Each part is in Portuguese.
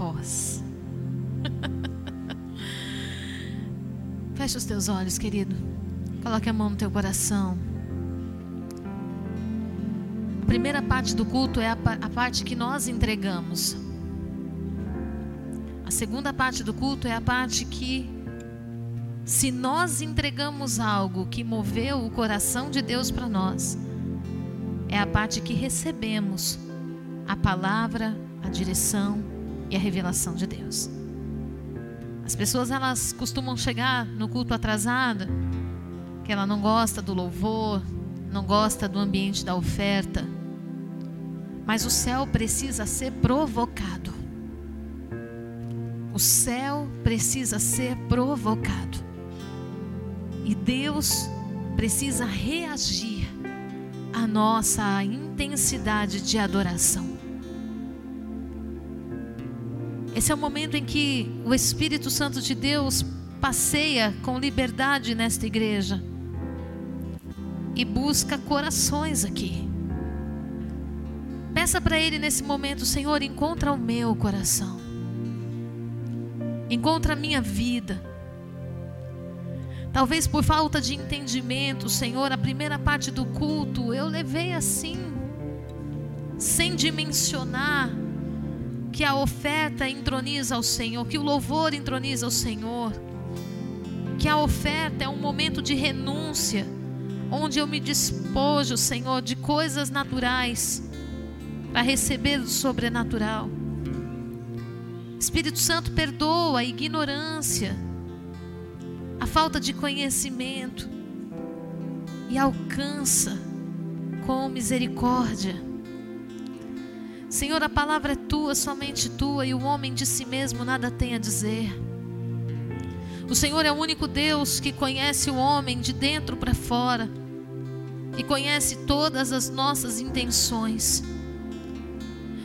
voz. Feche os teus olhos, querido. Coloque a mão no teu coração. A primeira parte do culto é a, a parte que nós entregamos. A segunda parte do culto é a parte que, se nós entregamos algo que moveu o coração de Deus para nós, é a parte que recebemos a palavra, a direção e a revelação de Deus. As pessoas elas costumam chegar no culto atrasada, que ela não gosta do louvor, não gosta do ambiente da oferta. Mas o céu precisa ser provocado. O céu precisa ser provocado. E Deus precisa reagir à nossa intensidade de adoração. Esse é o momento em que o Espírito Santo de Deus passeia com liberdade nesta igreja e busca corações aqui. Peça para Ele nesse momento, Senhor, encontra o meu coração, encontra a minha vida. Talvez por falta de entendimento, Senhor, a primeira parte do culto eu levei assim, sem dimensionar que a oferta entroniza ao Senhor, que o louvor entroniza ao Senhor, que a oferta é um momento de renúncia, onde eu me despojo, Senhor, de coisas naturais para receber o sobrenatural. Espírito Santo perdoa a ignorância, a falta de conhecimento e alcança com misericórdia Senhor, a palavra é tua, somente tua, e o homem de si mesmo nada tem a dizer. O Senhor é o único Deus que conhece o homem de dentro para fora e conhece todas as nossas intenções.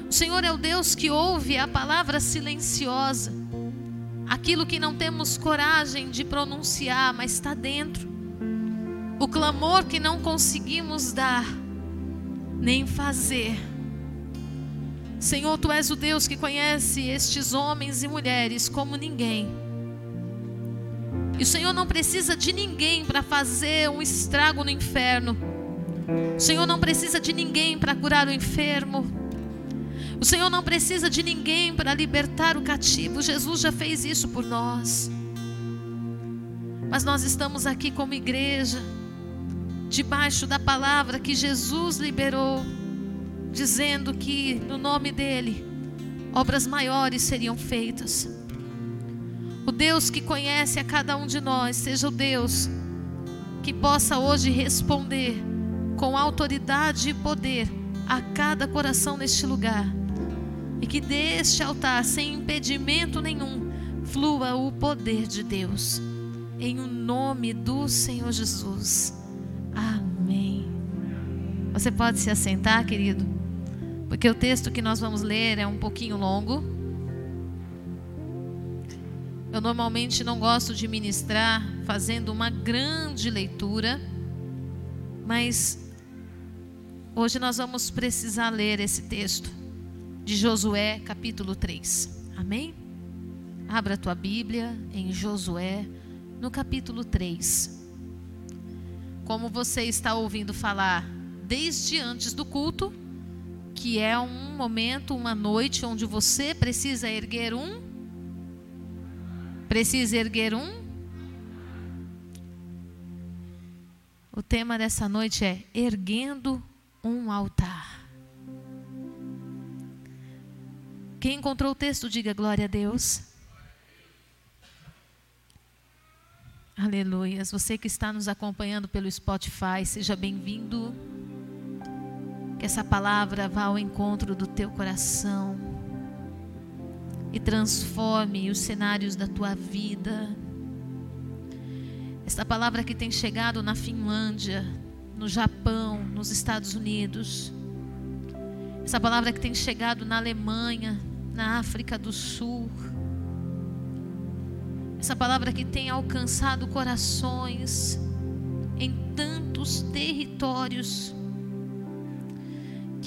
O Senhor é o Deus que ouve a palavra silenciosa, aquilo que não temos coragem de pronunciar, mas está dentro. O clamor que não conseguimos dar, nem fazer Senhor, tu és o Deus que conhece estes homens e mulheres como ninguém. E o Senhor não precisa de ninguém para fazer um estrago no inferno. O Senhor não precisa de ninguém para curar o enfermo. O Senhor não precisa de ninguém para libertar o cativo. Jesus já fez isso por nós. Mas nós estamos aqui como igreja, debaixo da palavra que Jesus liberou dizendo que no nome dele obras maiores seriam feitas. O Deus que conhece a cada um de nós, seja o Deus que possa hoje responder com autoridade e poder a cada coração neste lugar. E que deste altar, sem impedimento nenhum, flua o poder de Deus. Em o nome do Senhor Jesus. Amém. Você pode se assentar, querido? Porque o texto que nós vamos ler é um pouquinho longo. Eu normalmente não gosto de ministrar fazendo uma grande leitura, mas hoje nós vamos precisar ler esse texto de Josué, capítulo 3. Amém? Abra a tua Bíblia em Josué, no capítulo 3. Como você está ouvindo falar desde antes do culto, que é um momento, uma noite onde você precisa erguer um precisa erguer um O tema dessa noite é erguendo um altar. Quem encontrou o texto, diga glória a Deus. Aleluias. Você que está nos acompanhando pelo Spotify, seja bem-vindo. Que essa palavra vá ao encontro do teu coração e transforme os cenários da tua vida. Esta palavra que tem chegado na Finlândia, no Japão, nos Estados Unidos. Essa palavra que tem chegado na Alemanha, na África do Sul. Essa palavra que tem alcançado corações em tantos territórios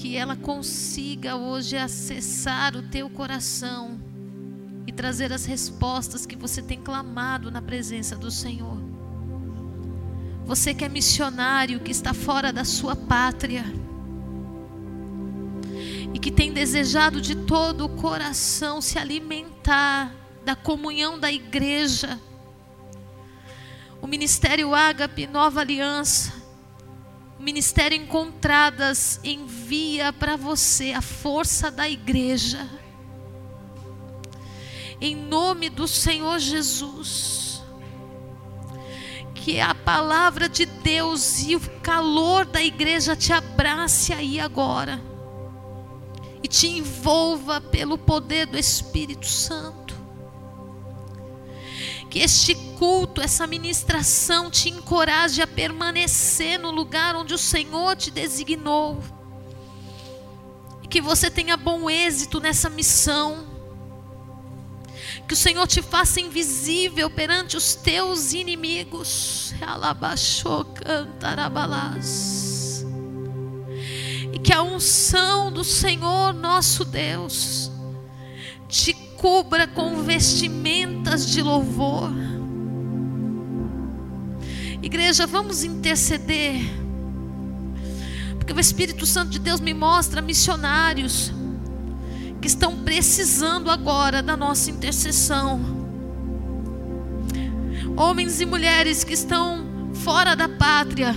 que ela consiga hoje acessar o teu coração e trazer as respostas que você tem clamado na presença do Senhor. Você que é missionário, que está fora da sua pátria e que tem desejado de todo o coração se alimentar da comunhão da igreja. O Ministério Ágape Nova Aliança, o Ministério Encontradas envia para você a força da igreja. Em nome do Senhor Jesus. Que a palavra de Deus e o calor da igreja te abrace aí agora e te envolva pelo poder do Espírito Santo. Que este culto, essa ministração te encoraje a permanecer no lugar onde o Senhor te designou. E que você tenha bom êxito nessa missão. Que o Senhor te faça invisível perante os teus inimigos. E que a unção do Senhor nosso Deus te cubra com vestimentas de louvor. Igreja, vamos interceder, porque o Espírito Santo de Deus me mostra missionários que estão precisando agora da nossa intercessão. Homens e mulheres que estão fora da pátria,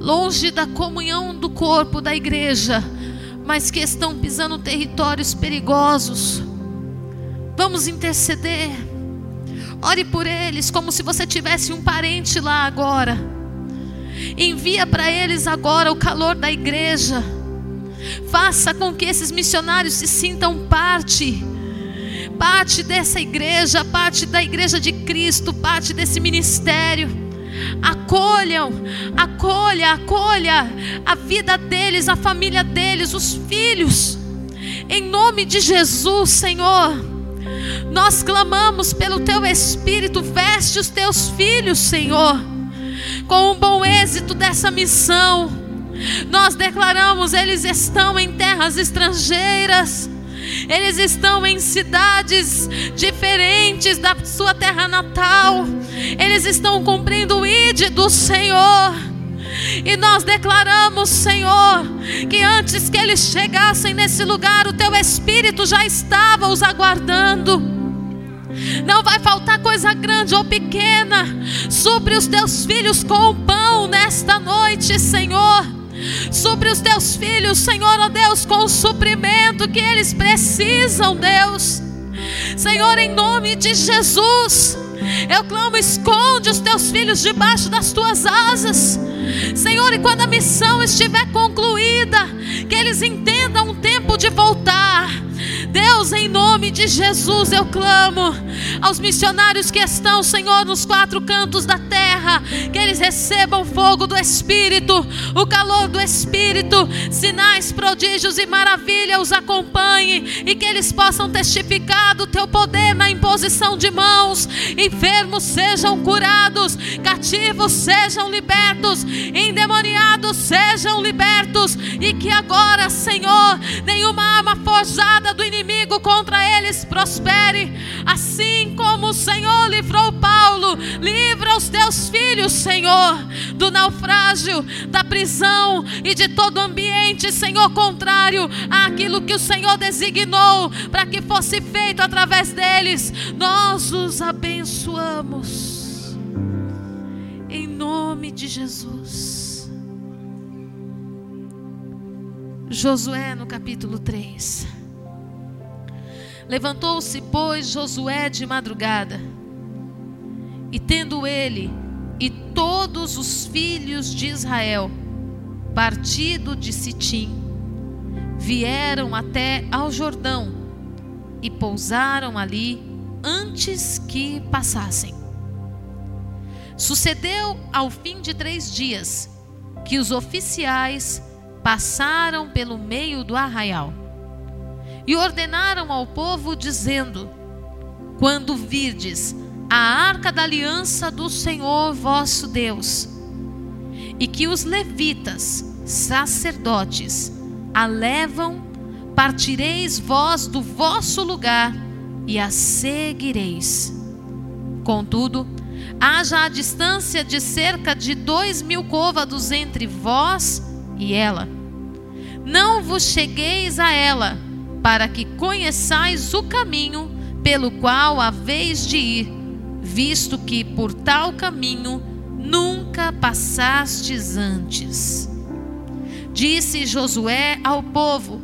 longe da comunhão do corpo da igreja, mas que estão pisando territórios perigosos. Vamos interceder. Ore por eles como se você tivesse um parente lá agora. Envia para eles agora o calor da igreja. Faça com que esses missionários se sintam parte parte dessa igreja, parte da igreja de Cristo, parte desse ministério. Acolham, acolha, acolha a vida deles, a família deles, os filhos. Em nome de Jesus, Senhor. Nós clamamos pelo teu espírito, veste os teus filhos, Senhor, com um bom êxito dessa missão. Nós declaramos, eles estão em terras estrangeiras eles estão em cidades diferentes da sua terra natal. Eles estão cumprindo o ID do Senhor. E nós declaramos, Senhor, que antes que eles chegassem nesse lugar, o teu Espírito já estava os aguardando. Não vai faltar coisa grande ou pequena. Supre os teus filhos com o pão nesta noite, Senhor sobre os teus filhos, Senhor, ó oh Deus, com o suprimento que eles precisam, Deus. Senhor, em nome de Jesus, eu clamo, esconde os teus filhos debaixo das tuas asas. Senhor, e quando a missão estiver concluída, que eles entendam o tempo de voltar Deus, em nome de Jesus, eu clamo aos missionários que estão, Senhor, nos quatro cantos da terra, que eles recebam fogo do Espírito, o calor do Espírito, sinais, prodígios e maravilha os acompanhem e que eles possam testificar do teu poder na imposição de mãos. Enfermos sejam curados, cativos sejam libertos, endemoniados sejam libertos e que agora, Senhor, nenhuma arma forjada do inimigo contra eles prospere, assim como o Senhor livrou Paulo, livra os teus filhos, Senhor, do naufrágio, da prisão e de todo ambiente, Senhor, contrário àquilo que o Senhor designou para que fosse feito através deles. Nós os abençoamos, em nome de Jesus. Josué no capítulo 3. Levantou-se, pois, Josué de madrugada, e tendo ele e todos os filhos de Israel partido de Sitim, vieram até ao Jordão e pousaram ali antes que passassem. Sucedeu ao fim de três dias que os oficiais passaram pelo meio do arraial e ordenaram ao povo, dizendo: Quando virdes a arca da aliança do Senhor vosso Deus, e que os levitas, sacerdotes, a levam, partireis vós do vosso lugar e a seguireis. Contudo, haja a distância de cerca de dois mil côvados entre vós e ela. Não vos chegueis a ela, para que conheçais o caminho pelo qual haveis de ir, visto que por tal caminho nunca passastes antes. Disse Josué ao povo: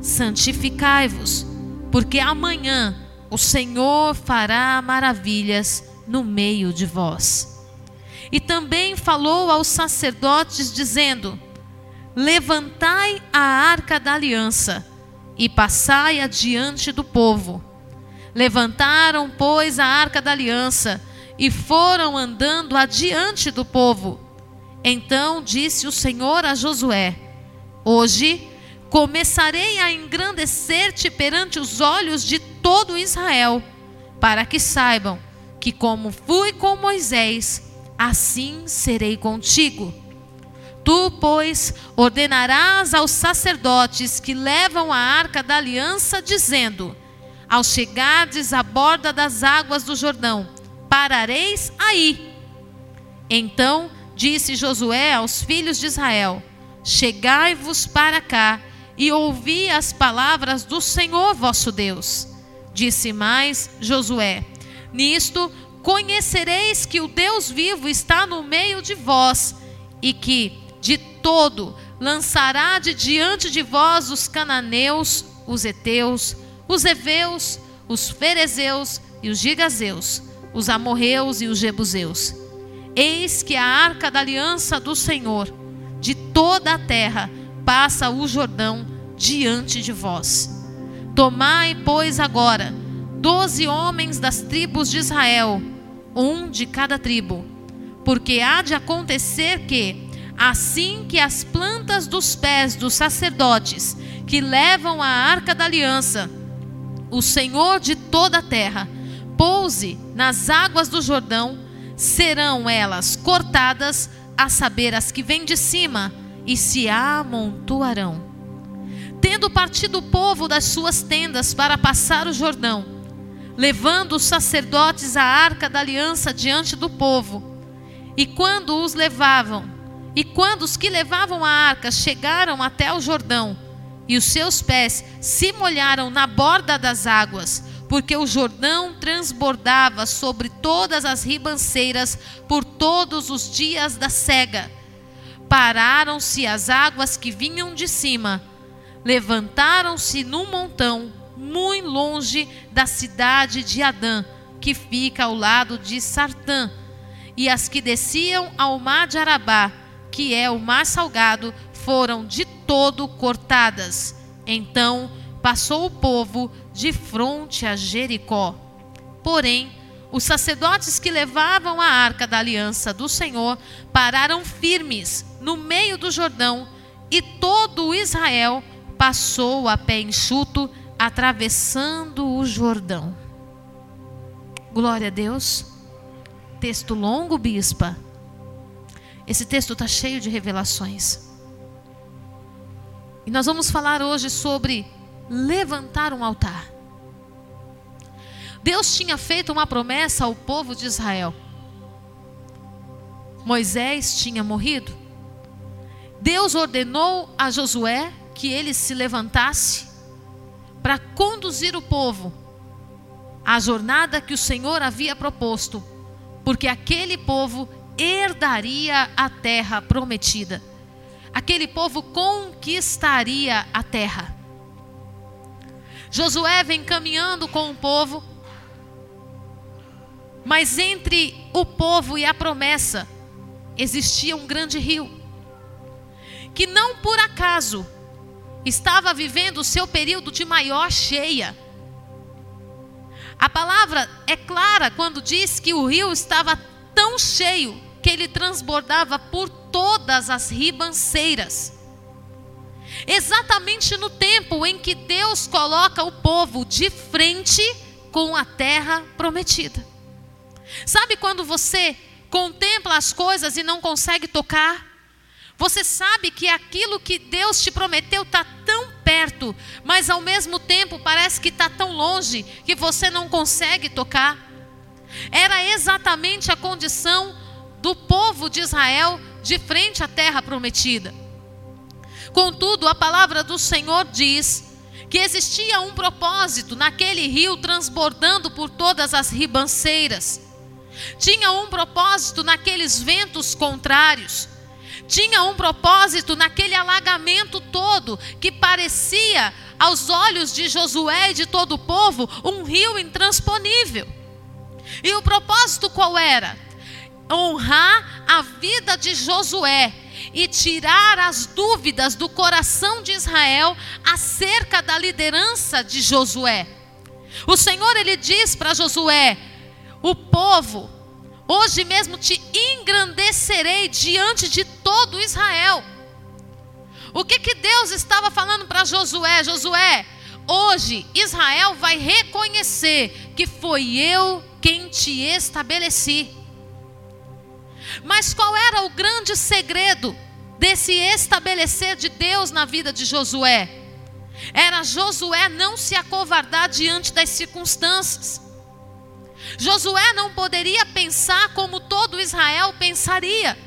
Santificai-vos, porque amanhã o Senhor fará maravilhas no meio de vós. E também falou aos sacerdotes, dizendo: Levantai a arca da aliança e passai adiante do povo. Levantaram, pois, a arca da aliança e foram andando adiante do povo. Então disse o Senhor a Josué: Hoje começarei a engrandecer-te perante os olhos de todo Israel, para que saibam que, como fui com Moisés, assim serei contigo. Tu, pois, ordenarás aos sacerdotes que levam a arca da aliança, dizendo: Ao chegardes à borda das águas do Jordão, parareis aí. Então disse Josué aos filhos de Israel: Chegai-vos para cá e ouvi as palavras do Senhor vosso Deus. Disse mais Josué: Nisto conhecereis que o Deus vivo está no meio de vós e que, de todo, lançará de diante de vós os cananeus, os heteus, os heveus, os ferezeus e os gigazeus, os amorreus e os jebuseus. Eis que a arca da aliança do Senhor, de toda a terra, passa o Jordão diante de vós. Tomai, pois, agora doze homens das tribos de Israel, um de cada tribo. Porque há de acontecer que, assim que as plantas dos pés dos sacerdotes que levam a arca da aliança, o Senhor de toda a terra, pouse nas águas do Jordão, serão elas cortadas, a saber, as que vêm de cima, e se amontoarão. Tendo partido o povo das suas tendas para passar o Jordão, levando os sacerdotes a arca da aliança diante do povo. E quando os levavam, e quando os que levavam a arca chegaram até o Jordão, e os seus pés se molharam na borda das águas, porque o Jordão transbordava sobre todas as ribanceiras por todos os dias da cega. Pararam-se as águas que vinham de cima, levantaram-se num montão muito longe da cidade de Adã, que fica ao lado de Sartã, e as que desciam ao mar de Arabá, que é o mar salgado, foram de todo cortadas. Então passou o povo de fronte a Jericó. Porém, os sacerdotes que levavam a arca da aliança do Senhor pararam firmes no meio do Jordão, e todo Israel passou a pé enxuto atravessando o Jordão. Glória a Deus. Texto longo, bispa. Esse texto está cheio de revelações. E nós vamos falar hoje sobre levantar um altar. Deus tinha feito uma promessa ao povo de Israel. Moisés tinha morrido. Deus ordenou a Josué que ele se levantasse para conduzir o povo à jornada que o Senhor havia proposto, porque aquele povo herdaria a terra prometida. Aquele povo conquistaria a terra. Josué vem caminhando com o povo, mas entre o povo e a promessa existia um grande rio, que não por acaso estava vivendo o seu período de maior cheia. A palavra é clara quando diz que o rio estava tão cheio que ele transbordava por todas as ribanceiras. Exatamente no tempo em que Deus coloca o povo de frente com a terra prometida. Sabe quando você contempla as coisas e não consegue tocar? Você sabe que aquilo que Deus te prometeu está tão perto, mas ao mesmo tempo parece que está tão longe que você não consegue tocar. Era exatamente a condição do povo de Israel de frente à terra prometida. Contudo, a palavra do Senhor diz que existia um propósito naquele rio transbordando por todas as ribanceiras. Tinha um propósito naqueles ventos contrários. Tinha um propósito naquele alagamento todo que parecia, aos olhos de Josué e de todo o povo, um rio intransponível. E o propósito qual era? Honrar a vida de Josué e tirar as dúvidas do coração de Israel acerca da liderança de Josué. O Senhor ele diz para Josué: "O povo, hoje mesmo te engrandecerei diante de todo Israel". O que que Deus estava falando para Josué? Josué, hoje Israel vai reconhecer que foi eu quem te estabeleci. Mas qual era o grande segredo desse estabelecer de Deus na vida de Josué? Era Josué não se acovardar diante das circunstâncias. Josué não poderia pensar como todo Israel pensaria.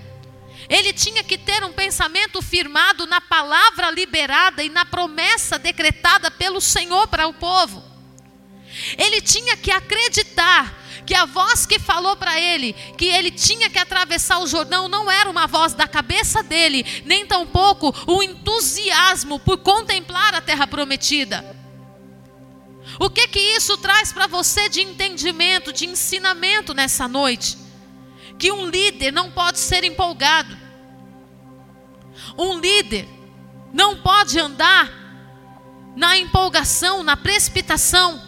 Ele tinha que ter um pensamento firmado na palavra liberada e na promessa decretada pelo Senhor para o povo. Ele tinha que acreditar que a voz que falou para ele que ele tinha que atravessar o Jordão não era uma voz da cabeça dele, nem tampouco o entusiasmo por contemplar a terra prometida. O que que isso traz para você de entendimento, de ensinamento nessa noite? Que um líder não pode ser empolgado. Um líder não pode andar na empolgação, na precipitação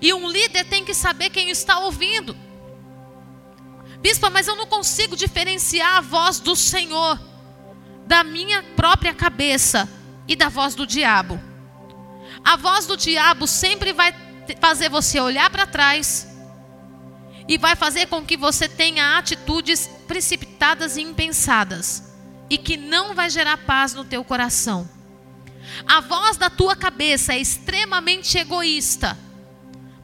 e um líder tem que saber quem está ouvindo. Bispa, mas eu não consigo diferenciar a voz do Senhor da minha própria cabeça e da voz do diabo. A voz do diabo sempre vai fazer você olhar para trás e vai fazer com que você tenha atitudes precipitadas e impensadas e que não vai gerar paz no teu coração. A voz da tua cabeça é extremamente egoísta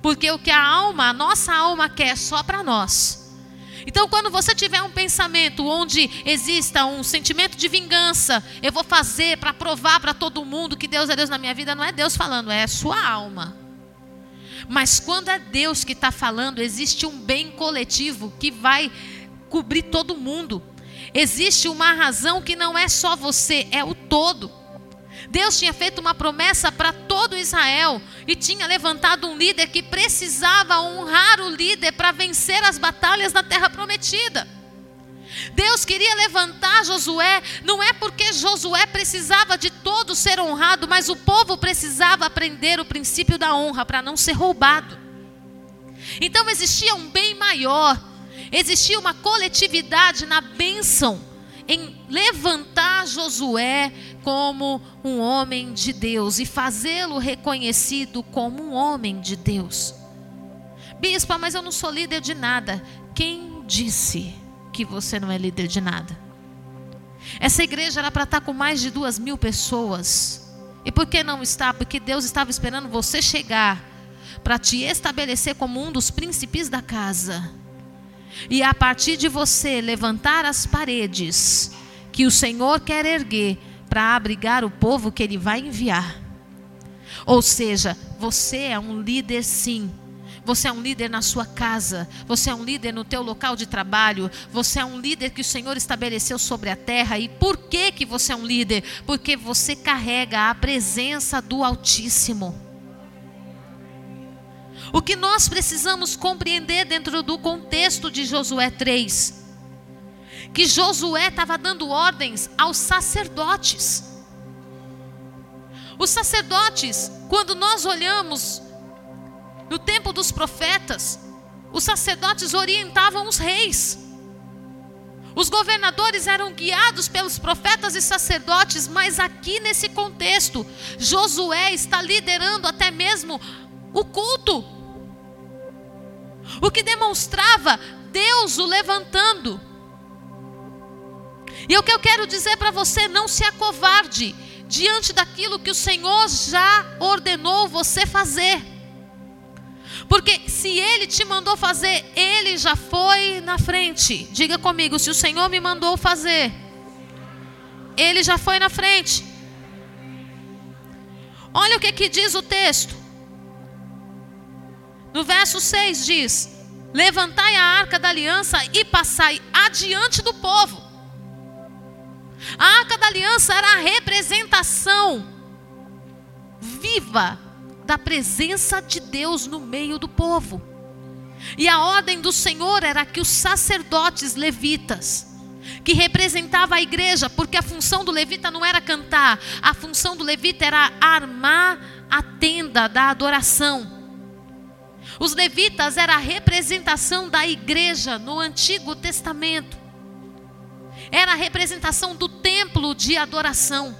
porque o que a alma, a nossa alma quer é só para nós. Então, quando você tiver um pensamento onde exista um sentimento de vingança, eu vou fazer para provar para todo mundo que Deus é Deus na minha vida, não é Deus falando, é sua alma. Mas quando é Deus que está falando, existe um bem coletivo que vai cobrir todo mundo. Existe uma razão que não é só você, é o todo. Deus tinha feito uma promessa para todo Israel e tinha levantado um líder que precisava honrar o líder para vencer as batalhas na terra prometida. Deus queria levantar Josué, não é porque Josué precisava de todo ser honrado, mas o povo precisava aprender o princípio da honra para não ser roubado. Então existia um bem maior, existia uma coletividade na bênção em levantar Josué como um homem de Deus e fazê-lo reconhecido como um homem de Deus. Bispa, mas eu não sou líder de nada. Quem disse que você não é líder de nada? Essa igreja era para estar com mais de duas mil pessoas. E por que não está? Porque Deus estava esperando você chegar para te estabelecer como um dos príncipes da casa e a partir de você levantar as paredes que o Senhor quer erguer para abrigar o povo que ele vai enviar. Ou seja, você é um líder sim. Você é um líder na sua casa, você é um líder no teu local de trabalho, você é um líder que o Senhor estabeleceu sobre a terra. E por que que você é um líder? Porque você carrega a presença do Altíssimo. O que nós precisamos compreender dentro do contexto de Josué 3, que Josué estava dando ordens aos sacerdotes. Os sacerdotes, quando nós olhamos no tempo dos profetas, os sacerdotes orientavam os reis. Os governadores eram guiados pelos profetas e sacerdotes, mas aqui nesse contexto, Josué está liderando até mesmo o culto o que demonstrava Deus o levantando. E o que eu quero dizer para você, não se acovarde diante daquilo que o Senhor já ordenou você fazer. Porque se Ele te mandou fazer, Ele já foi na frente. Diga comigo, se o Senhor me mandou fazer, Ele já foi na frente. Olha o que, que diz o texto. No verso 6 diz: Levantai a arca da aliança e passai adiante do povo. A arca da aliança era a representação viva da presença de Deus no meio do povo. E a ordem do Senhor era que os sacerdotes levitas, que representava a igreja, porque a função do levita não era cantar, a função do levita era armar a tenda da adoração. Os levitas era a representação da igreja no Antigo Testamento. Era a representação do templo de adoração.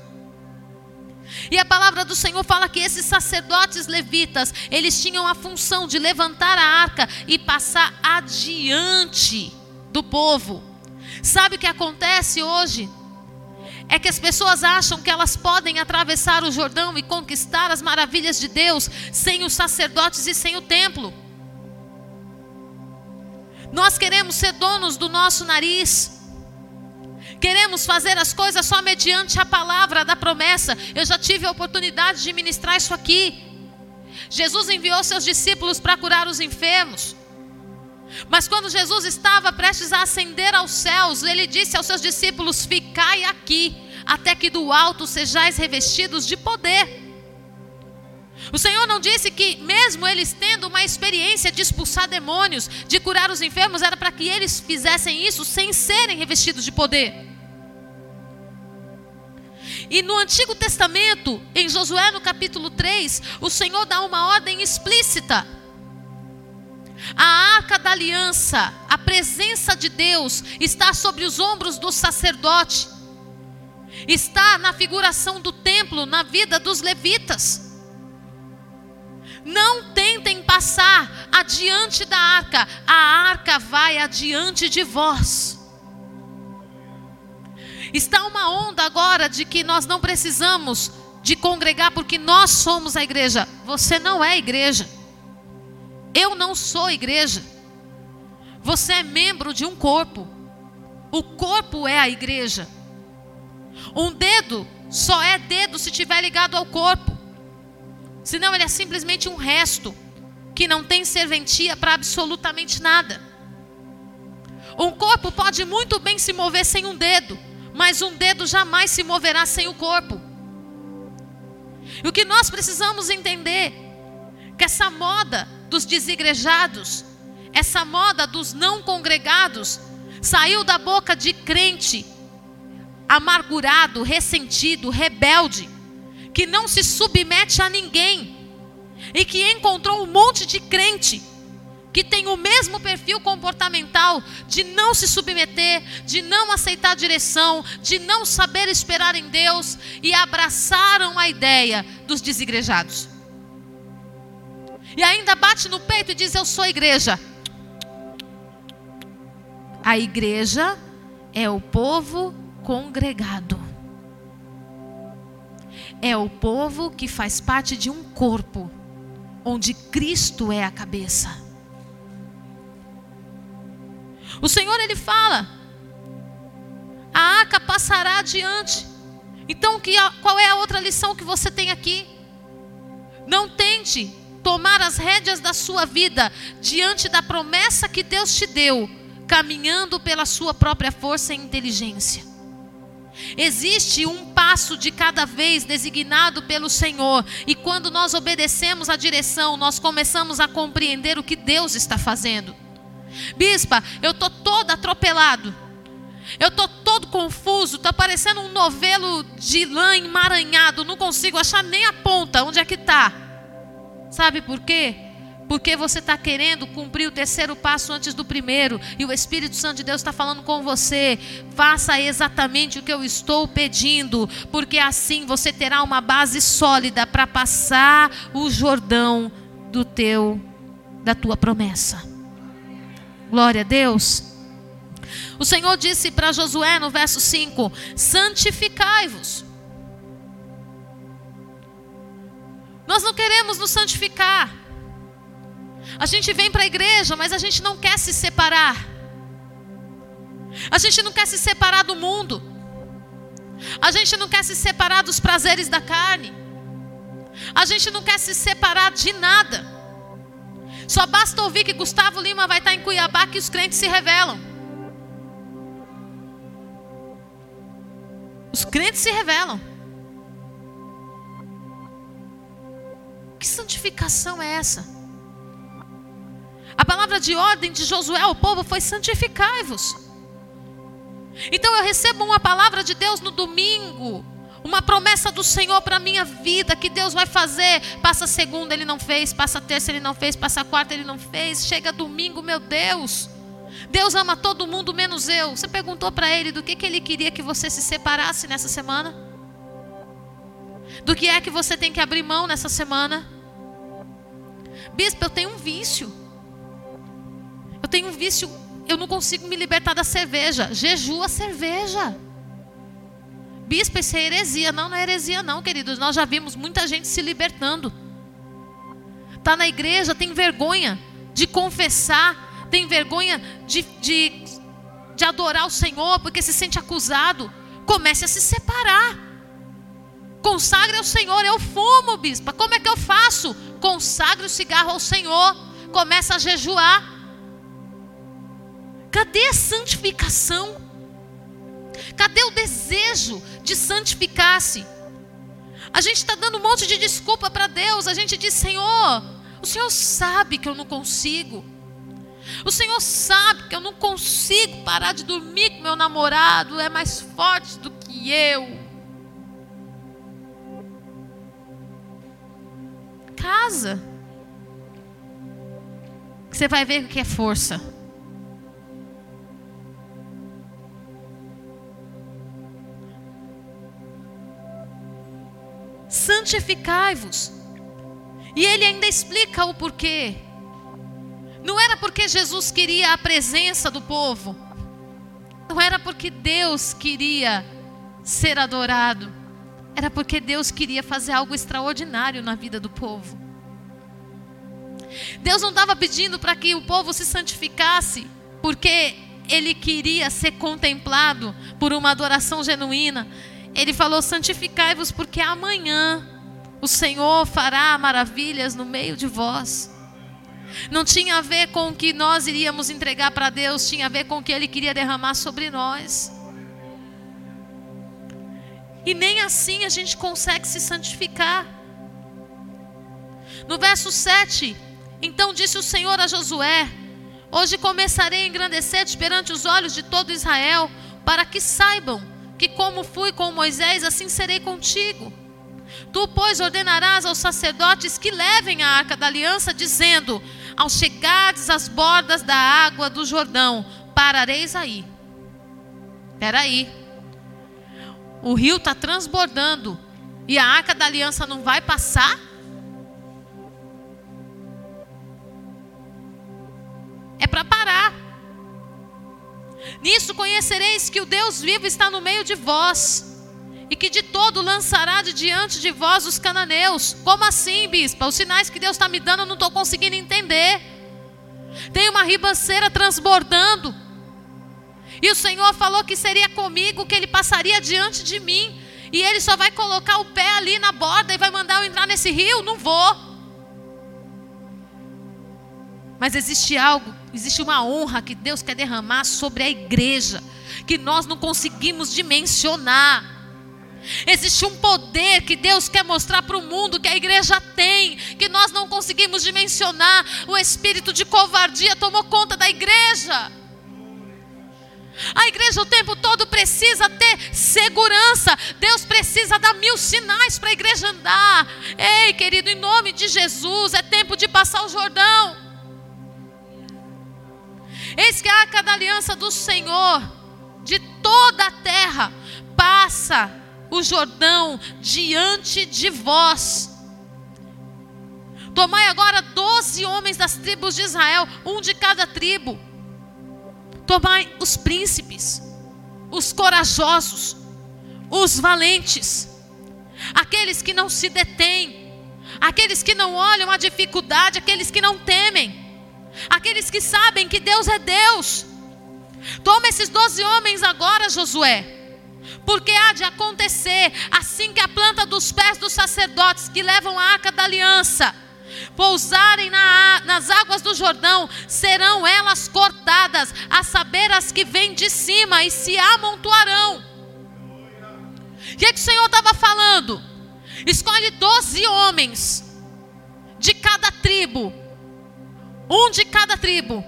E a palavra do Senhor fala que esses sacerdotes levitas, eles tinham a função de levantar a arca e passar adiante do povo. Sabe o que acontece hoje? É que as pessoas acham que elas podem atravessar o Jordão e conquistar as maravilhas de Deus sem os sacerdotes e sem o templo. Nós queremos ser donos do nosso nariz. Queremos fazer as coisas só mediante a palavra da promessa. Eu já tive a oportunidade de ministrar isso aqui. Jesus enviou seus discípulos para curar os enfermos. Mas quando Jesus estava prestes a ascender aos céus, ele disse aos seus discípulos: Ficai aqui, até que do alto sejais revestidos de poder. O Senhor não disse que, mesmo eles tendo uma experiência de expulsar demônios, de curar os enfermos, era para que eles fizessem isso sem serem revestidos de poder. E no Antigo Testamento, em Josué no capítulo 3, o Senhor dá uma ordem explícita. A arca da aliança, a presença de Deus, está sobre os ombros do sacerdote, está na figuração do templo, na vida dos levitas. Não tentem passar adiante da arca, a arca vai adiante de vós. Está uma onda agora de que nós não precisamos de congregar porque nós somos a igreja. Você não é igreja. Eu não sou igreja. Você é membro de um corpo. O corpo é a igreja. Um dedo só é dedo se estiver ligado ao corpo. Senão ele é simplesmente um resto que não tem serventia para absolutamente nada. Um corpo pode muito bem se mover sem um dedo mas um dedo jamais se moverá sem o corpo. E o que nós precisamos entender que essa moda dos desigrejados, essa moda dos não congregados, saiu da boca de crente amargurado, ressentido, rebelde, que não se submete a ninguém e que encontrou um monte de crente que tem o mesmo perfil comportamental de não se submeter, de não aceitar direção, de não saber esperar em Deus e abraçaram a ideia dos desigrejados. E ainda bate no peito e diz: Eu sou igreja. A igreja é o povo congregado. É o povo que faz parte de um corpo, onde Cristo é a cabeça. O Senhor ele fala: a arca passará adiante. Então, que, qual é a outra lição que você tem aqui? Não tente tomar as rédeas da sua vida diante da promessa que Deus te deu, caminhando pela sua própria força e inteligência. Existe um passo de cada vez designado pelo Senhor, e quando nós obedecemos a direção, nós começamos a compreender o que Deus está fazendo. Bispa, eu tô todo atropelado. Eu tô todo confuso, tá parecendo um novelo de lã emaranhado, não consigo achar nem a ponta, onde é que tá? Sabe por quê? Porque você está querendo cumprir o terceiro passo antes do primeiro, e o Espírito Santo de Deus está falando com você. Faça exatamente o que eu estou pedindo, porque assim você terá uma base sólida para passar o Jordão do teu, da tua promessa. Glória a Deus. O Senhor disse para Josué no verso 5: santificai-vos. Nós não queremos nos santificar. A gente vem para a igreja, mas a gente não quer se separar. A gente não quer se separar do mundo. A gente não quer se separar dos prazeres da carne. A gente não quer se separar de nada. Só basta ouvir que Gustavo Lima vai estar em Cuiabá que os crentes se revelam. Os crentes se revelam. Que santificação é essa? A palavra de ordem de Josué ao povo foi: santificai-vos. Então eu recebo uma palavra de Deus no domingo, uma promessa do Senhor para a minha vida, que Deus vai fazer. Passa segunda, Ele não fez, passa terça, Ele não fez, passa quarta, Ele não fez. Chega domingo, meu Deus. Deus ama todo mundo menos eu. Você perguntou para Ele do que, que Ele queria que você se separasse nessa semana? Do que é que você tem que abrir mão nessa semana? Bispo, eu tenho um vício. Eu tenho um vício, eu não consigo me libertar da cerveja. Jejua cerveja. Bispo, isso é heresia. Não, não é heresia, não, queridos. Nós já vimos muita gente se libertando. Está na igreja, tem vergonha de confessar, tem vergonha de, de, de adorar o Senhor, porque se sente acusado. Comece a se separar. Consagre ao Senhor. Eu fumo, bispa. Como é que eu faço? Consagre o cigarro ao Senhor. Começa a jejuar. Cadê a santificação? Cadê o desejo de santificar-se? A gente está dando um monte de desculpa para Deus. A gente diz: Senhor, o Senhor sabe que eu não consigo. O Senhor sabe que eu não consigo parar de dormir com meu namorado, é mais forte do que eu. Casa. Você vai ver o que é força. santificai-vos. E ele ainda explica o porquê. Não era porque Jesus queria a presença do povo, não era porque Deus queria ser adorado, era porque Deus queria fazer algo extraordinário na vida do povo. Deus não estava pedindo para que o povo se santificasse, porque ele queria ser contemplado por uma adoração genuína. Ele falou: santificai-vos, porque amanhã o Senhor fará maravilhas no meio de vós. Não tinha a ver com o que nós iríamos entregar para Deus, tinha a ver com o que Ele queria derramar sobre nós. E nem assim a gente consegue se santificar. No verso 7, então disse o Senhor a Josué: Hoje começarei a engrandecer-te perante os olhos de todo Israel, para que saibam que como fui com Moisés, assim serei contigo. Tu, pois, ordenarás aos sacerdotes que levem a arca da aliança, dizendo: Ao chegardes às bordas da água do Jordão, parareis aí. Espera aí. O rio está transbordando e a arca da aliança não vai passar? É para parar. Nisso conhecereis que o Deus vivo está no meio de vós, e que de todo lançará de diante de vós os cananeus. Como assim, bispa? Os sinais que Deus está me dando eu não estou conseguindo entender. Tem uma ribanceira transbordando. E o Senhor falou que seria comigo, que Ele passaria diante de mim. E Ele só vai colocar o pé ali na borda e vai mandar eu entrar nesse rio? Não vou. Mas existe algo, existe uma honra que Deus quer derramar sobre a igreja, que nós não conseguimos dimensionar. Existe um poder que Deus quer mostrar para o mundo que a igreja tem, que nós não conseguimos dimensionar. O espírito de covardia tomou conta da igreja. A igreja o tempo todo precisa ter segurança. Deus precisa dar mil sinais para a igreja andar. Ei, querido, em nome de Jesus, é tempo de passar o Jordão. Eis que a arca da aliança do Senhor, de toda a terra, passa o Jordão diante de vós. Tomai agora doze homens das tribos de Israel, um de cada tribo. Tomai os príncipes, os corajosos, os valentes, aqueles que não se detêm, aqueles que não olham a dificuldade, aqueles que não temem, aqueles que sabem que Deus é Deus. Toma esses doze homens agora, Josué. Porque há de acontecer assim que a planta dos pés dos sacerdotes que levam a arca da aliança pousarem na, nas águas do Jordão, serão elas cortadas, a saber as que vêm de cima, e se amontoarão. O que, é que o Senhor estava falando? Escolhe doze homens de cada tribo, um de cada tribo,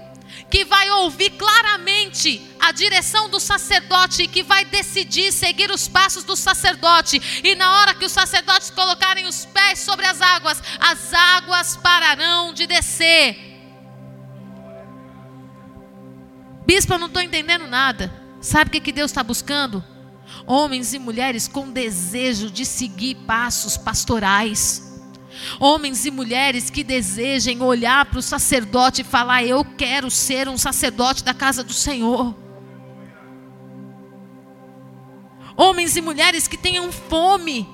que vai ouvir claramente a direção do sacerdote e que vai decidir seguir os passos do sacerdote. E na hora que os sacerdotes colocarem os pés sobre as águas, as águas pararão de descer. Bispo, eu não estou entendendo nada. Sabe o que, que Deus está buscando? Homens e mulheres com desejo de seguir passos pastorais. Homens e mulheres que desejem olhar para o sacerdote e falar: Eu quero ser um sacerdote da casa do Senhor. Homens e mulheres que tenham fome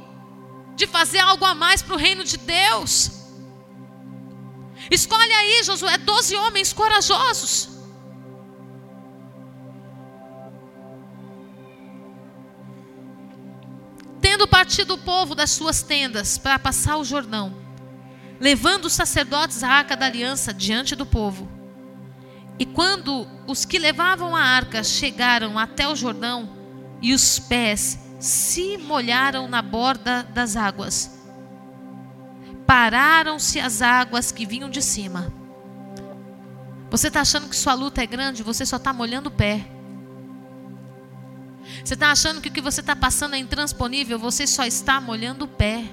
de fazer algo a mais para o reino de Deus. Escolhe aí, Josué, doze homens corajosos. Tendo partido o povo das suas tendas para passar o Jordão, levando os sacerdotes a arca da aliança diante do povo. E quando os que levavam a arca chegaram até o Jordão, e os pés se molharam na borda das águas, pararam-se as águas que vinham de cima. Você está achando que sua luta é grande, você só está molhando o pé. Você está achando que o que você está passando é intransponível, você só está molhando o pé.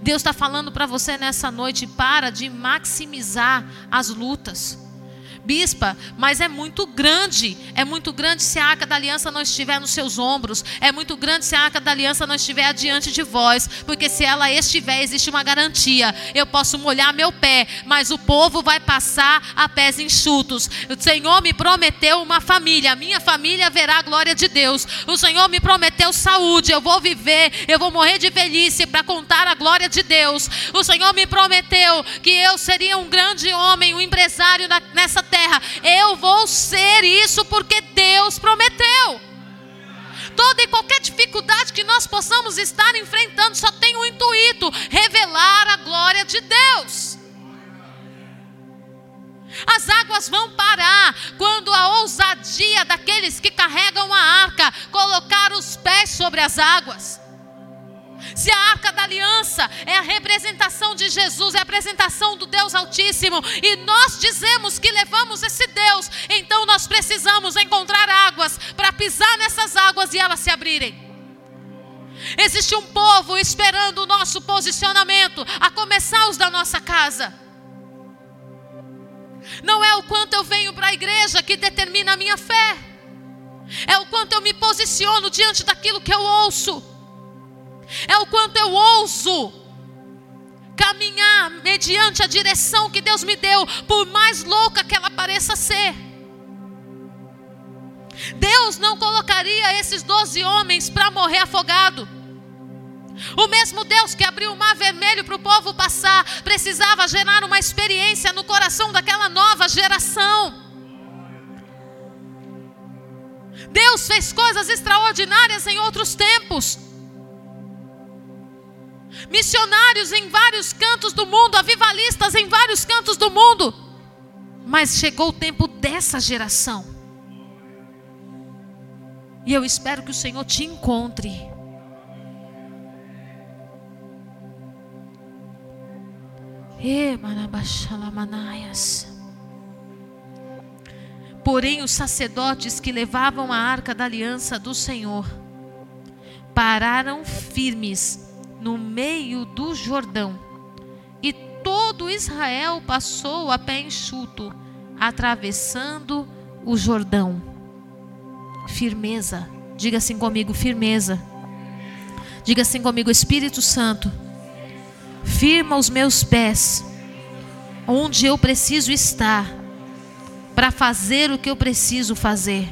Deus está falando para você nessa noite: para de maximizar as lutas bispa, mas é muito grande. É muito grande se a arca da aliança não estiver nos seus ombros. É muito grande se a arca da aliança não estiver adiante de vós. Porque se ela estiver, existe uma garantia. Eu posso molhar meu pé, mas o povo vai passar a pés enxutos. O Senhor me prometeu uma família. A minha família verá a glória de Deus. O Senhor me prometeu saúde. Eu vou viver, eu vou morrer de velhice para contar a glória de Deus. O Senhor me prometeu que eu seria um grande homem, um empresário nessa terra. Eu vou ser isso porque Deus prometeu. Toda e qualquer dificuldade que nós possamos estar enfrentando só tem o um intuito: revelar a glória de Deus. As águas vão parar quando a ousadia daqueles que carregam a arca colocar os pés sobre as águas. Se a arca da aliança é a representação de Jesus, é a apresentação do Deus Altíssimo, e nós dizemos que levamos esse Deus, então nós precisamos encontrar águas para pisar nessas águas e elas se abrirem. Existe um povo esperando o nosso posicionamento, a começar os da nossa casa. Não é o quanto eu venho para a igreja que determina a minha fé, é o quanto eu me posiciono diante daquilo que eu ouço é o quanto eu ouso caminhar mediante a direção que Deus me deu, por mais louca que ela pareça ser. Deus não colocaria esses doze homens para morrer afogado. O mesmo Deus que abriu o mar vermelho para o povo passar, precisava gerar uma experiência no coração daquela nova geração. Deus fez coisas extraordinárias em outros tempos missionários em vários cantos do mundo, avivalistas em vários cantos do mundo. Mas chegou o tempo dessa geração. E eu espero que o Senhor te encontre. Porém, os sacerdotes que levavam a arca da aliança do Senhor pararam firmes no meio do Jordão. E todo Israel passou a pé enxuto, atravessando o Jordão. Firmeza. Diga assim comigo, firmeza. Diga assim comigo, Espírito Santo. Firma os meus pés onde eu preciso estar para fazer o que eu preciso fazer.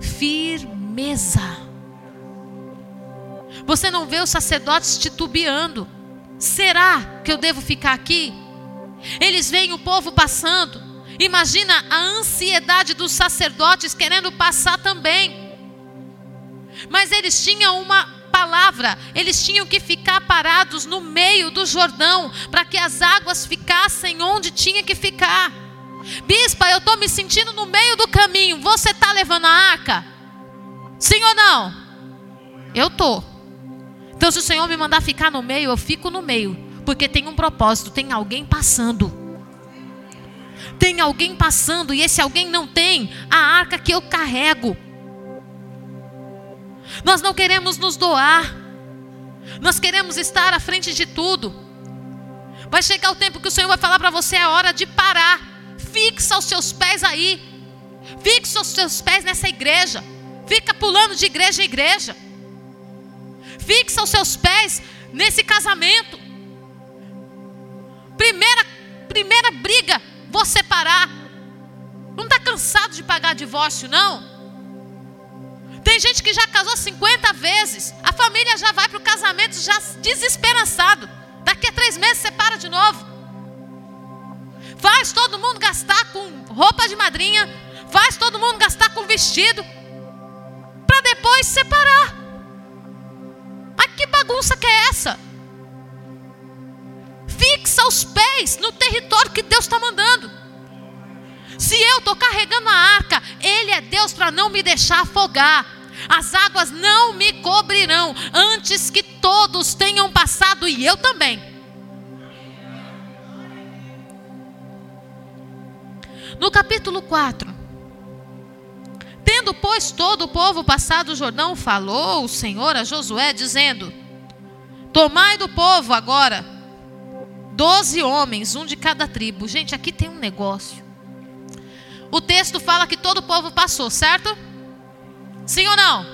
Firmeza Você não vê os sacerdotes titubeando. Será que eu devo ficar aqui? Eles veem o povo passando. Imagina a ansiedade dos sacerdotes querendo passar também. Mas eles tinham uma palavra, eles tinham que ficar parados no meio do Jordão, para que as águas ficassem onde tinha que ficar. Bispa, eu estou me sentindo no meio do caminho, você está levando a arca? Sim ou não? Eu estou. Então, se o Senhor me mandar ficar no meio, eu fico no meio, porque tem um propósito, tem alguém passando. Tem alguém passando, e esse alguém não tem a arca que eu carrego. Nós não queremos nos doar. Nós queremos estar à frente de tudo. Vai chegar o tempo que o Senhor vai falar para você: é hora de parar. Fixa os seus pés aí. Fixa os seus pés nessa igreja. Fica pulando de igreja em igreja. Fixa os seus pés nesse casamento. Primeira, primeira briga, vou separar. Não está cansado de pagar divórcio, não? Tem gente que já casou 50 vezes. A família já vai para o casamento já desesperançado. Daqui a três meses separa de novo. Faz todo mundo gastar com roupa de madrinha. Faz todo mundo gastar com vestido. Para depois separar. Que bagunça que é essa? Fixa os pés no território que Deus está mandando. Se eu estou carregando a arca, Ele é Deus para não me deixar afogar as águas não me cobrirão antes que todos tenham passado e eu também. No capítulo 4, tendo pois todo o povo passado o Jordão, falou o Senhor a Josué, dizendo: Tomai do povo agora doze homens, um de cada tribo. Gente, aqui tem um negócio. O texto fala que todo o povo passou, certo? Sim ou não?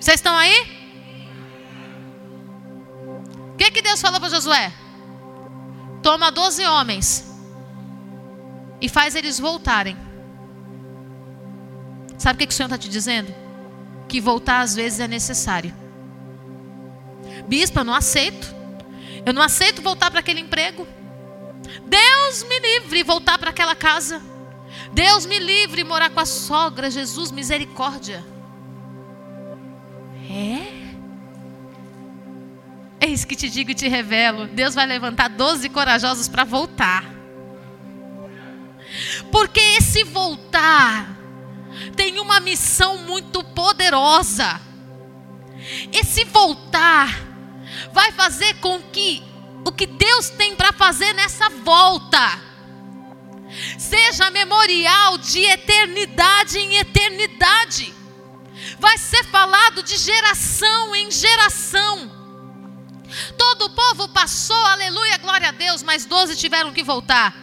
Vocês estão aí? O que, que Deus falou para Josué? Toma doze homens e faz eles voltarem. Sabe o que, que o Senhor está te dizendo? Que voltar às vezes é necessário. Bispo, eu não aceito. Eu não aceito voltar para aquele emprego. Deus me livre voltar para aquela casa. Deus me livre morar com a sogra. Jesus, misericórdia. É? Eis que te digo e te revelo: Deus vai levantar doze corajosos para voltar. Porque esse voltar tem uma missão muito poderosa. Esse voltar vai fazer com que o que Deus tem para fazer nessa volta seja memorial de eternidade em eternidade vai ser falado de geração em geração. Todo o povo passou, aleluia, glória a Deus, mas doze tiveram que voltar.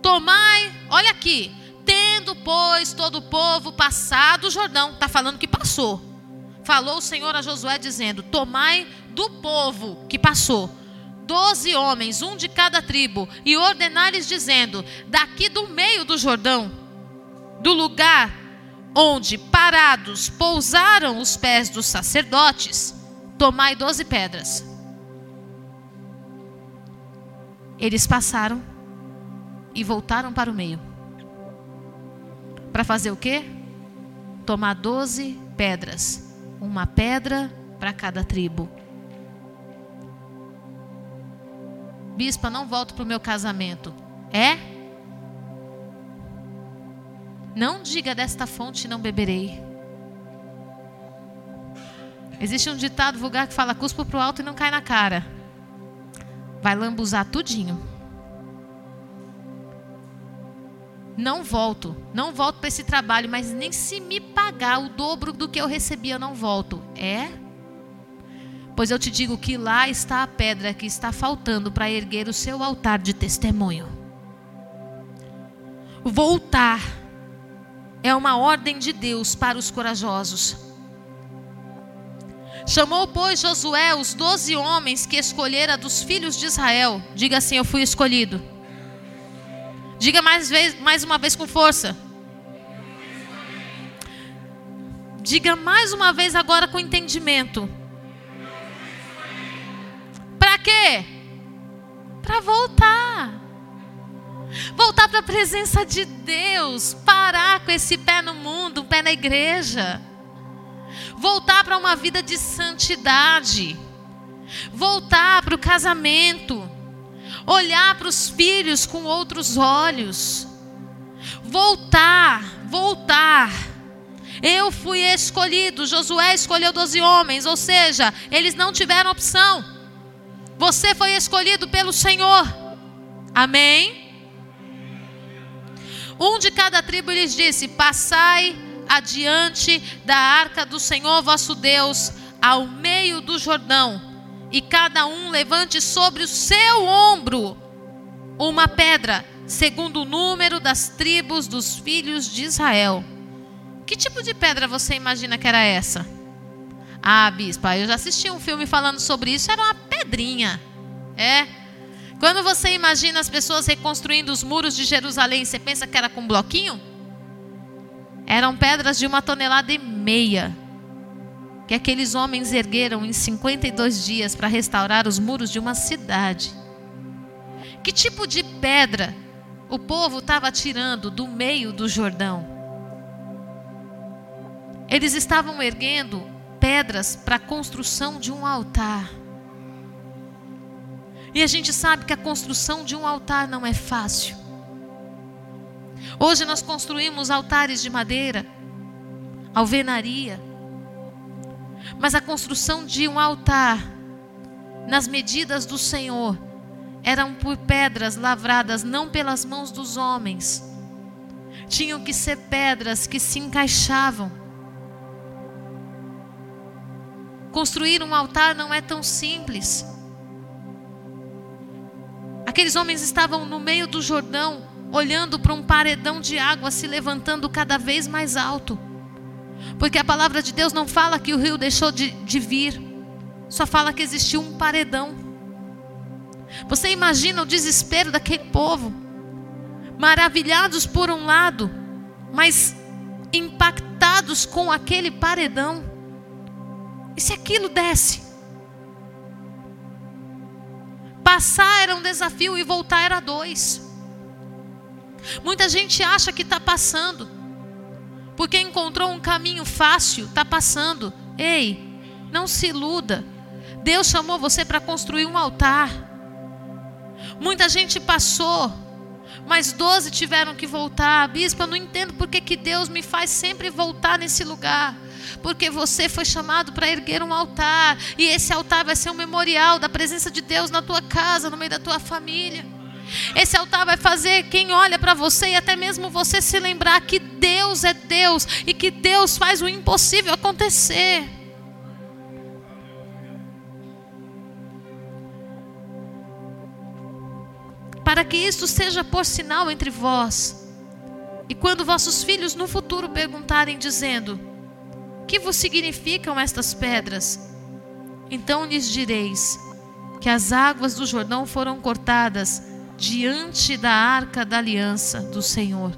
Tomai, olha aqui, tendo, pois, todo o povo passado o Jordão, está falando que passou. Falou o Senhor a Josué dizendo: Tomai do povo que passou, doze homens, um de cada tribo, e ordenai-lhes dizendo: Daqui do meio do Jordão, do lugar onde parados pousaram os pés dos sacerdotes, tomai doze pedras. Eles passaram e voltaram para o meio. Para fazer o quê? Tomar doze pedras, uma pedra para cada tribo. Bispa, não volto para o meu casamento. É? Não diga desta fonte não beberei. Existe um ditado vulgar que fala cuspo para o alto e não cai na cara. Vai lambuzar tudinho. Não volto, não volto para esse trabalho, mas nem se me pagar o dobro do que eu recebi, eu não volto. É? Pois eu te digo que lá está a pedra que está faltando para erguer o seu altar de testemunho. Voltar é uma ordem de Deus para os corajosos. Chamou, pois, Josué os doze homens que escolhera dos filhos de Israel. Diga assim: Eu fui escolhido. Diga mais, vez, mais uma vez com força. Diga mais uma vez agora com entendimento. para quê? Para voltar. Voltar para a presença de Deus, parar com esse pé no mundo, um pé na igreja. Voltar para uma vida de santidade. Voltar para o casamento. Olhar para os filhos com outros olhos. Voltar, voltar. Eu fui escolhido, Josué escolheu doze homens, ou seja, eles não tiveram opção. Você foi escolhido pelo Senhor. Amém? Um de cada tribo lhes disse: Passai adiante da arca do Senhor vosso Deus, ao meio do Jordão, e cada um levante sobre o seu ombro uma pedra, segundo o número das tribos dos filhos de Israel. Que tipo de pedra você imagina que era essa? Ah, bispa, eu já assisti um filme falando sobre isso, era uma pedrinha. É, quando você imagina as pessoas reconstruindo os muros de Jerusalém, você pensa que era com bloquinho? Eram pedras de uma tonelada e meia. Que aqueles homens ergueram em 52 dias para restaurar os muros de uma cidade. Que tipo de pedra o povo estava tirando do meio do Jordão? Eles estavam erguendo pedras para a construção de um altar. E a gente sabe que a construção de um altar não é fácil. Hoje nós construímos altares de madeira, alvenaria. Mas a construção de um altar, nas medidas do Senhor, eram por pedras lavradas não pelas mãos dos homens. Tinham que ser pedras que se encaixavam. Construir um altar não é tão simples. Aqueles homens estavam no meio do Jordão, olhando para um paredão de água se levantando cada vez mais alto. Porque a palavra de Deus não fala que o rio deixou de, de vir, só fala que existiu um paredão. Você imagina o desespero daquele povo, maravilhados por um lado, mas impactados com aquele paredão. E se aquilo desce? Passar era um desafio e voltar era dois. Muita gente acha que está passando, porque encontrou um caminho fácil, está passando. Ei, não se iluda. Deus chamou você para construir um altar. Muita gente passou, mas doze tiveram que voltar. Bispo, eu não entendo porque que Deus me faz sempre voltar nesse lugar porque você foi chamado para erguer um altar, e esse altar vai ser um memorial da presença de Deus na tua casa, no meio da tua família. Esse altar vai fazer quem olha para você e até mesmo você se lembrar que Deus é Deus e que Deus faz o impossível acontecer. Para que isso seja por sinal entre vós. E quando vossos filhos no futuro perguntarem, dizendo: que vos significam estas pedras? Então lhes direis que as águas do Jordão foram cortadas diante da arca da aliança do Senhor.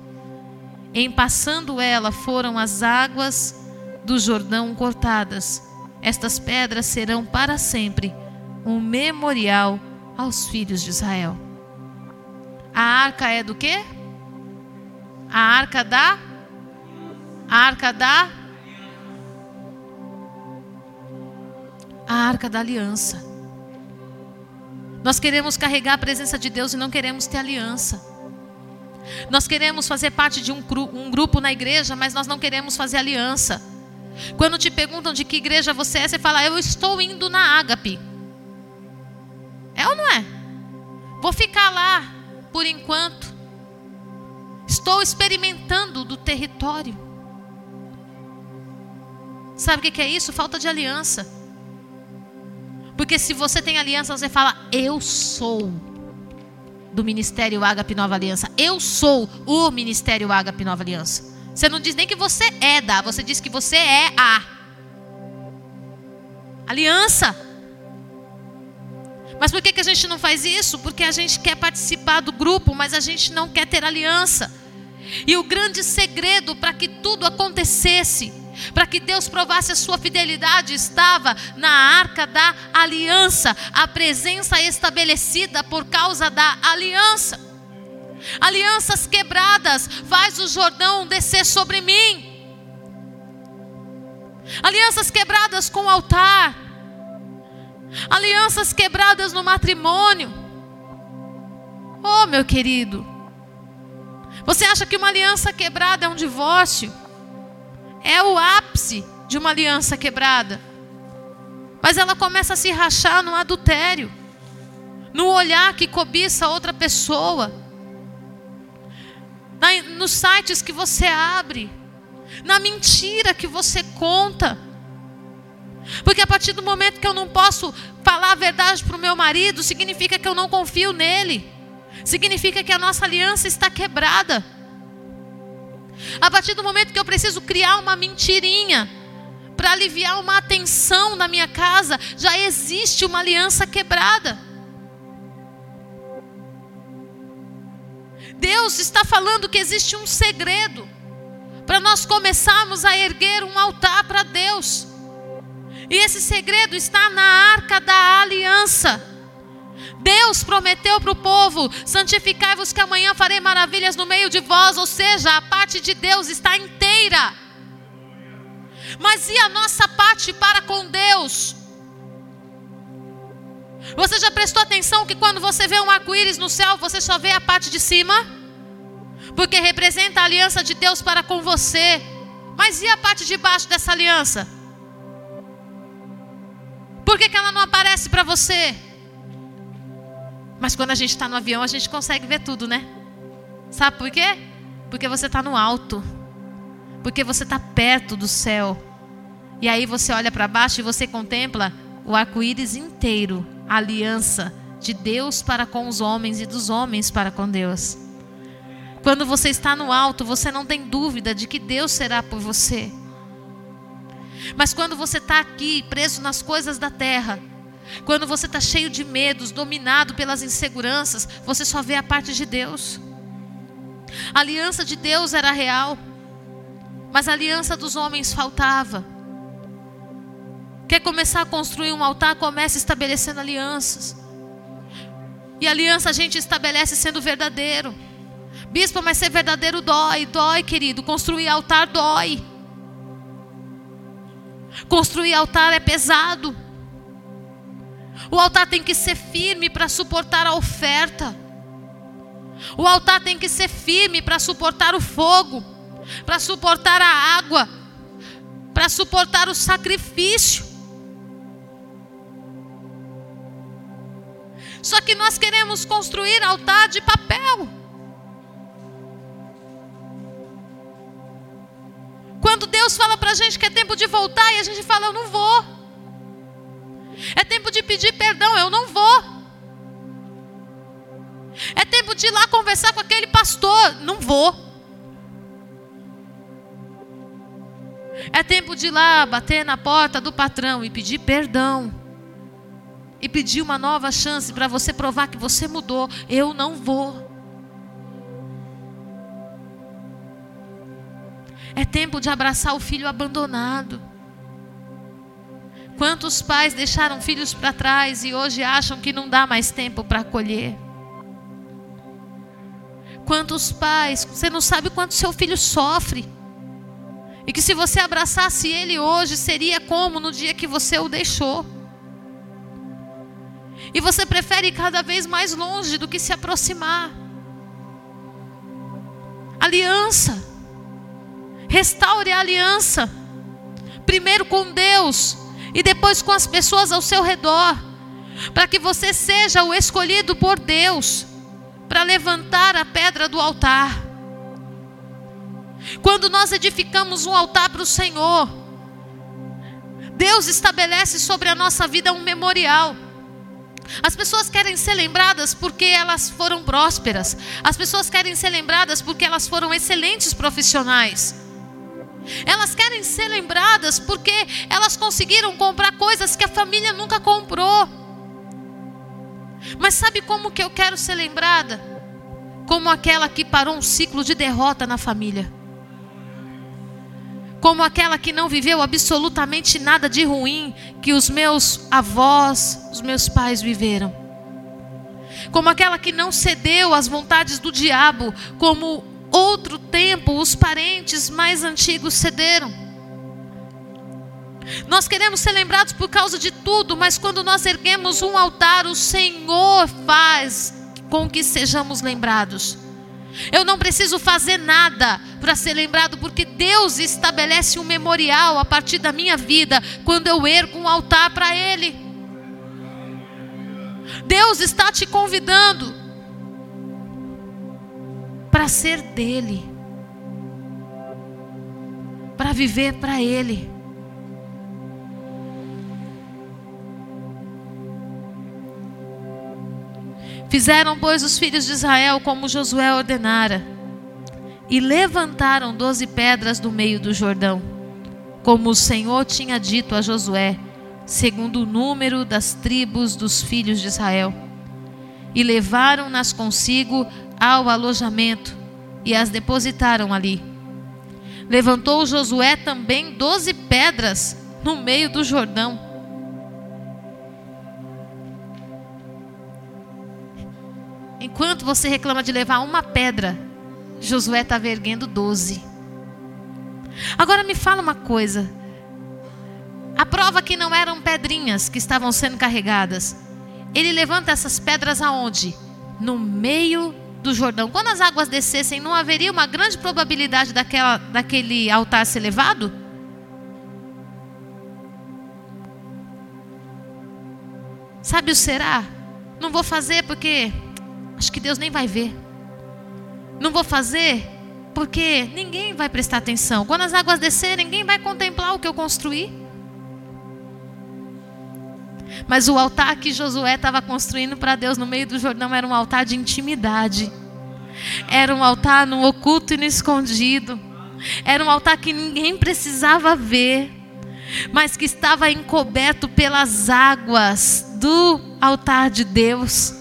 Em passando ela foram as águas do Jordão cortadas. Estas pedras serão para sempre um memorial aos filhos de Israel. A arca é do quê? A arca da a arca da a arca da aliança. Nós queremos carregar a presença de Deus e não queremos ter aliança. Nós queremos fazer parte de um, um grupo na igreja, mas nós não queremos fazer aliança. Quando te perguntam de que igreja você é, você fala, eu estou indo na ágape. É ou não é? Vou ficar lá por enquanto. Estou experimentando do território. Sabe o que é isso? Falta de aliança. Porque se você tem aliança, você fala: Eu sou do Ministério Ágape Nova Aliança. Eu sou o Ministério Ágape Nova Aliança. Você não diz nem que você é da, você diz que você é a aliança. Mas por que, que a gente não faz isso? Porque a gente quer participar do grupo, mas a gente não quer ter aliança. E o grande segredo para que tudo acontecesse para que Deus provasse a sua fidelidade, estava na arca da aliança, a presença estabelecida por causa da aliança. Alianças quebradas, faz o Jordão descer sobre mim. Alianças quebradas com o altar. Alianças quebradas no matrimônio. Oh, meu querido. Você acha que uma aliança quebrada é um divórcio? É o ápice de uma aliança quebrada. Mas ela começa a se rachar no adultério, no olhar que cobiça outra pessoa, na, nos sites que você abre, na mentira que você conta. Porque a partir do momento que eu não posso falar a verdade para o meu marido, significa que eu não confio nele, significa que a nossa aliança está quebrada. A partir do momento que eu preciso criar uma mentirinha para aliviar uma atenção na minha casa, já existe uma aliança quebrada. Deus está falando que existe um segredo para nós começarmos a erguer um altar para Deus. E esse segredo está na arca da aliança. Deus prometeu para o povo: santificai-vos que amanhã farei maravilhas no meio de vós, ou seja, a parte de Deus está inteira. Mas e a nossa parte para com Deus? Você já prestou atenção que quando você vê um arco-íris no céu, você só vê a parte de cima? Porque representa a aliança de Deus para com você. Mas e a parte de baixo dessa aliança? Por que, que ela não aparece para você? Mas quando a gente está no avião, a gente consegue ver tudo, né? Sabe por quê? Porque você está no alto. Porque você está perto do céu. E aí você olha para baixo e você contempla o arco-íris inteiro a aliança de Deus para com os homens e dos homens para com Deus. Quando você está no alto, você não tem dúvida de que Deus será por você. Mas quando você está aqui, preso nas coisas da terra, quando você está cheio de medos, dominado pelas inseguranças, você só vê a parte de Deus. A aliança de Deus era real, mas a aliança dos homens faltava. Quer começar a construir um altar? Comece estabelecendo alianças. E aliança a gente estabelece sendo verdadeiro. Bispo, mas ser verdadeiro dói, dói, querido. Construir altar dói. Construir altar é pesado. O altar tem que ser firme para suportar a oferta. O altar tem que ser firme para suportar o fogo, para suportar a água, para suportar o sacrifício. Só que nós queremos construir altar de papel. Quando Deus fala para a gente que é tempo de voltar e a gente fala, eu não vou. É tempo de pedir perdão, eu não vou. É tempo de ir lá conversar com aquele pastor, não vou. É tempo de ir lá bater na porta do patrão e pedir perdão. E pedir uma nova chance para você provar que você mudou. Eu não vou. É tempo de abraçar o filho abandonado. Quantos pais deixaram filhos para trás e hoje acham que não dá mais tempo para acolher? Quantos pais, você não sabe quanto seu filho sofre. E que se você abraçasse ele hoje, seria como no dia que você o deixou. E você prefere ir cada vez mais longe do que se aproximar. Aliança. Restaure a aliança. Primeiro com Deus, e depois com as pessoas ao seu redor, para que você seja o escolhido por Deus para levantar a pedra do altar. Quando nós edificamos um altar para o Senhor, Deus estabelece sobre a nossa vida um memorial. As pessoas querem ser lembradas porque elas foram prósperas. As pessoas querem ser lembradas porque elas foram excelentes profissionais. Elas querem ser lembradas porque elas conseguiram comprar coisas que a família nunca comprou. Mas sabe como que eu quero ser lembrada? Como aquela que parou um ciclo de derrota na família. como aquela que não viveu absolutamente nada de ruim que os meus avós, os meus pais viveram. Como aquela que não cedeu às vontades do diabo, como outro tempo os parentes mais antigos cederam. Nós queremos ser lembrados por causa de tudo, mas quando nós erguemos um altar, o Senhor faz com que sejamos lembrados. Eu não preciso fazer nada para ser lembrado, porque Deus estabelece um memorial a partir da minha vida quando eu ergo um altar para Ele. Deus está te convidando para ser dele, para viver para Ele. Fizeram, pois, os filhos de Israel como Josué ordenara, e levantaram doze pedras do meio do Jordão, como o Senhor tinha dito a Josué, segundo o número das tribos dos filhos de Israel. E levaram-nas consigo ao alojamento, e as depositaram ali. Levantou Josué também doze pedras no meio do Jordão Enquanto você reclama de levar uma pedra, Josué estava erguendo doze. Agora me fala uma coisa. A prova que não eram pedrinhas que estavam sendo carregadas. Ele levanta essas pedras aonde? No meio do Jordão. Quando as águas descessem, não haveria uma grande probabilidade daquela, daquele altar ser levado? Sabe o será? Não vou fazer porque acho que Deus nem vai ver. Não vou fazer porque ninguém vai prestar atenção. Quando as águas descerem, ninguém vai contemplar o que eu construí. Mas o altar que Josué estava construindo para Deus no meio do Jordão era um altar de intimidade. Era um altar no oculto e no escondido. Era um altar que ninguém precisava ver, mas que estava encoberto pelas águas do altar de Deus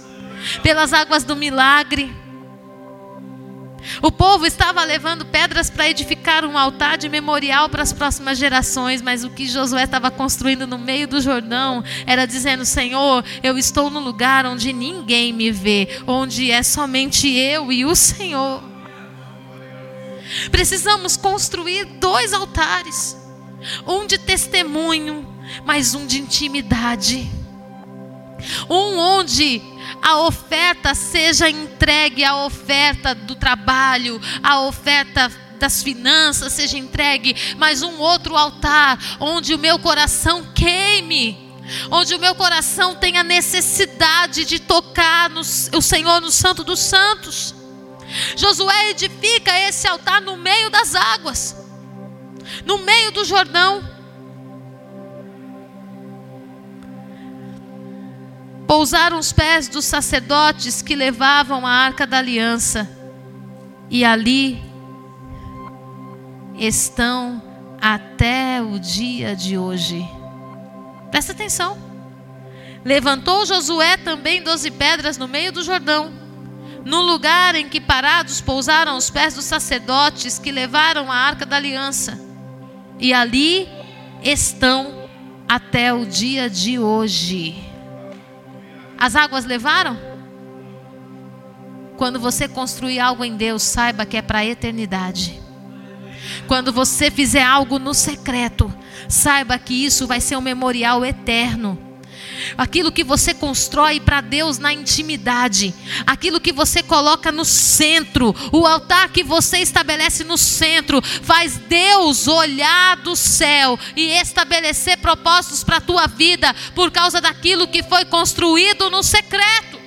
pelas águas do milagre. O povo estava levando pedras para edificar um altar de memorial para as próximas gerações, mas o que Josué estava construindo no meio do Jordão era dizendo: Senhor, eu estou no lugar onde ninguém me vê, onde é somente eu e o Senhor. Precisamos construir dois altares: um de testemunho, mas um de intimidade. Um onde a oferta seja entregue, a oferta do trabalho, a oferta das finanças seja entregue, mas um outro altar onde o meu coração queime, onde o meu coração tenha necessidade de tocar no, o Senhor no Santo dos Santos. Josué edifica esse altar no meio das águas, no meio do Jordão. Pousaram os pés dos sacerdotes que levavam a arca da aliança, e ali estão até o dia de hoje. Presta atenção. Levantou Josué também doze pedras no meio do Jordão, no lugar em que parados pousaram os pés dos sacerdotes que levaram a arca da aliança, e ali estão até o dia de hoje. As águas levaram? Quando você construir algo em Deus, saiba que é para a eternidade. Quando você fizer algo no secreto, saiba que isso vai ser um memorial eterno aquilo que você constrói para Deus na intimidade, aquilo que você coloca no centro, o altar que você estabelece no centro, faz Deus olhar do céu e estabelecer propósitos para a tua vida por causa daquilo que foi construído no secreto.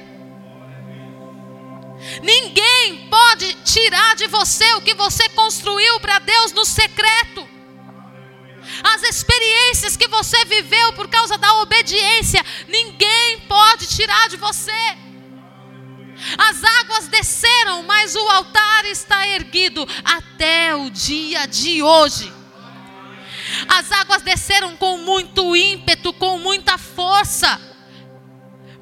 Ninguém pode tirar de você o que você construiu para Deus no secreto as experiências que você viveu por causa da obediência, ninguém pode tirar de você. As águas desceram, mas o altar está erguido até o dia de hoje. As águas desceram com muito ímpeto, com muita força.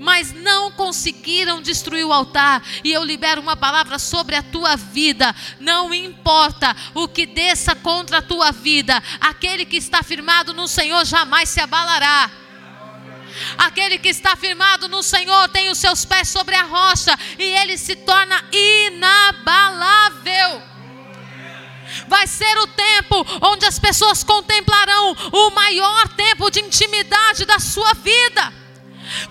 Mas não conseguiram destruir o altar. E eu libero uma palavra sobre a tua vida. Não importa o que desça contra a tua vida, aquele que está firmado no Senhor jamais se abalará. Aquele que está firmado no Senhor tem os seus pés sobre a rocha e ele se torna inabalável. Vai ser o tempo onde as pessoas contemplarão o maior tempo de intimidade da sua vida.